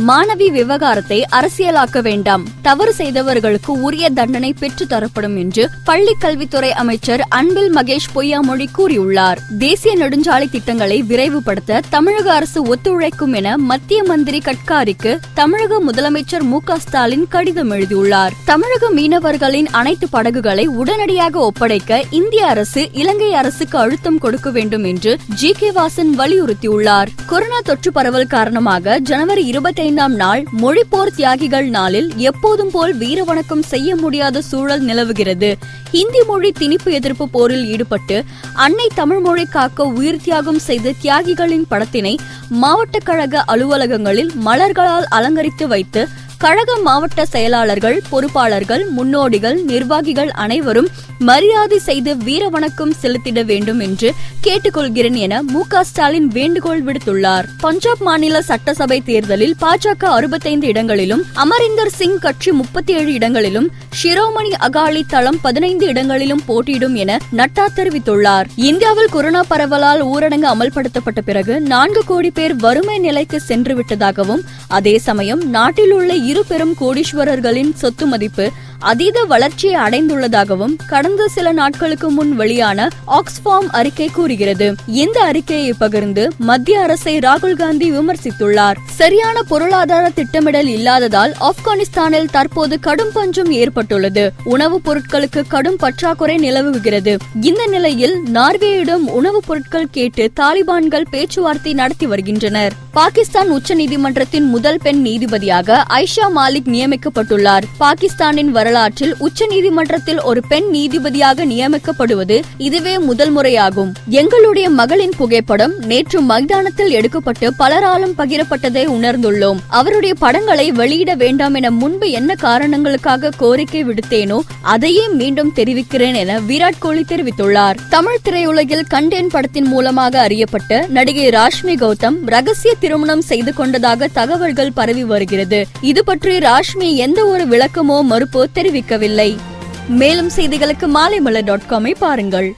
மாணவி விவகாரத்தை அரசியலாக்க வேண்டாம். தவறு செய்தவர்களுக்கு உரிய தண்டனை பெற்று தரப்படும் என்று பள்ளி கல்வித்துறை அமைச்சர் அன்பில் மகேஷ் பொய்யாமொழி கூறியுள்ளார். தேசிய நெடுஞ்சாலை திட்டங்களை விரைவுபடுத்த தமிழக அரசு ஒத்துழைக்கும் என மத்திய மந்திரி கட்காரிக்கு தமிழக முதலமைச்சர் மு ஸ்டாலின் கடிதம் எழுதியுள்ளார். தமிழக மீனவர்களின் அனைத்து படகுகளை உடனடியாக ஒப்படைக்க இந்திய அரசு இலங்கை அரசுக்கு அழுத்தம் கொடுக்க வேண்டும் என்று ஜி கே வாசன் வலியுறுத்தியுள்ளார். கொரோனா தொற்று பரவல் காரணமாக ஜனவரி இருபத்தி ஐந்தாம் நாள் மொழிப்போர் தியாகிகள் நாளில் எப்போதும் போல் வீர வணக்கம் செய்ய முடியாத சூழல் நிலவுகிறது. ஹிந்தி மொழி திணிப்பு எதிர்ப்பு போரில் ஈடுபட்டு அன்னை தமிழ் மொழி காக்க உயிர் தியாகம் செய்த தியாகிகளின் படத்தினை மாவட்ட கழக அலுவலகங்களில் மலர்களால் அலங்கரித்து வைத்து கழக மாவட்ட செயலாளர்கள் பொறுப்பாளர்கள் முன்னோடிகள் நிர்வாகிகள் அனைவரும் மரியாதை செய்து வீரவணக்கம் செலுத்திட வேண்டும் என்று கேட்டுக்கொள்கிறேன் என மு ஸ்டாலின் வேண்டுகோள் விடுத்துள்ளார். பஞ்சாப் மாநில சட்டசபை தேர்தலில் பாஜக அறுபத்தைந்து இடங்களிலும் அமரிந்தர் சிங் கட்சி முப்பத்தி ஏழு இடங்களிலும் ஷிரோமணி அகாலி தளம் பதினைந்து இடங்களிலும் போட்டியிடும் என நட்டா தெரிவித்துள்ளார். இந்தியாவில் கொரோனா பரவலால் ஊரடங்கு அமல்படுத்தப்பட்ட பிறகு நான்கு கோடி பேர் வறுமை நிலைக்கு சென்று விட்டதாகவும் அதே சமயம் நாட்டில் உள்ள இரு பெரும் கோடீஸ்வரர்களின் சொத்து மதிப்பு அதீத வளர்ச்சியை அடைந்துள்ளதாகவும் கடந்த சில நாட்களுக்கு முன் வெளியான ஆக்ஸ்பார்ம் அறிக்கை கூறுகிறது. இந்த அறிக்கையை பகிர்ந்து மத்திய அரசை ராகுல் காந்தி விமர்சித்துள்ளார். சரியான பொருளாதார திட்டமிடல் இல்லாததால் ஆப்கானிஸ்தானில் தற்போது கடும் பஞ்சம் ஏற்பட்டுள்ளது. உணவுப் பொருட்களுக்கு கடும் பற்றாக்குறை நிலவுகிறது. இந்த நிலையில் நார்வேயிடம் உணவுப் பொருட்கள் கேட்டு தாலிபான்கள் பேச்சுவார்த்தை நடத்தி வருகின்றனர். பாகிஸ்தான் உச்சநீதிமன்றத்தின் முதல் பெண் நீதிபதியாக ஐஷா மாலிக் நியமிக்கப்பட்டுள்ளார். பாகிஸ்தானின் வரலாற்றில் உச்சநீதிமன்றத்தில் ஒரு பெண் நீதிபதியாக நியமிக்கப்படுவது இதுவே முதல் முறையாகும். எங்களுடைய மகளின் புகைப்படம் நேற்று மைதானத்தில் எடுக்கப்பட்டு பலராலும் பகிரப்பட்டதை உணர்ந்துள்ளோம். அவருடைய படங்களை வெளியிட வேண்டாம் என முன்பு என்ன காரணங்களுக்காக கோரிக்கை விடுத்தேனோ அதையே மீண்டும் தெரிவிக்கிறேன் என விராட் கோலி தெரிவித்துள்ளார். தமிழ் திரையுலகில் கண்டேன் படத்தின் மூலமாக அறியப்பட்ட நடிகை ராஷ்மி கௌதம் ரகசிய திருமணம் செய்து கொண்டதாக தகவல்கள் பரவி வருகிறது. இது பற்றி ராஷ்மி எந்த ஒரு விளக்கமோ மறுப்போ தெரிவிக்கவில்லை. மேலும் செய்திகளுக்கு மாலைமலர் டாட் காமை பாருங்கள்.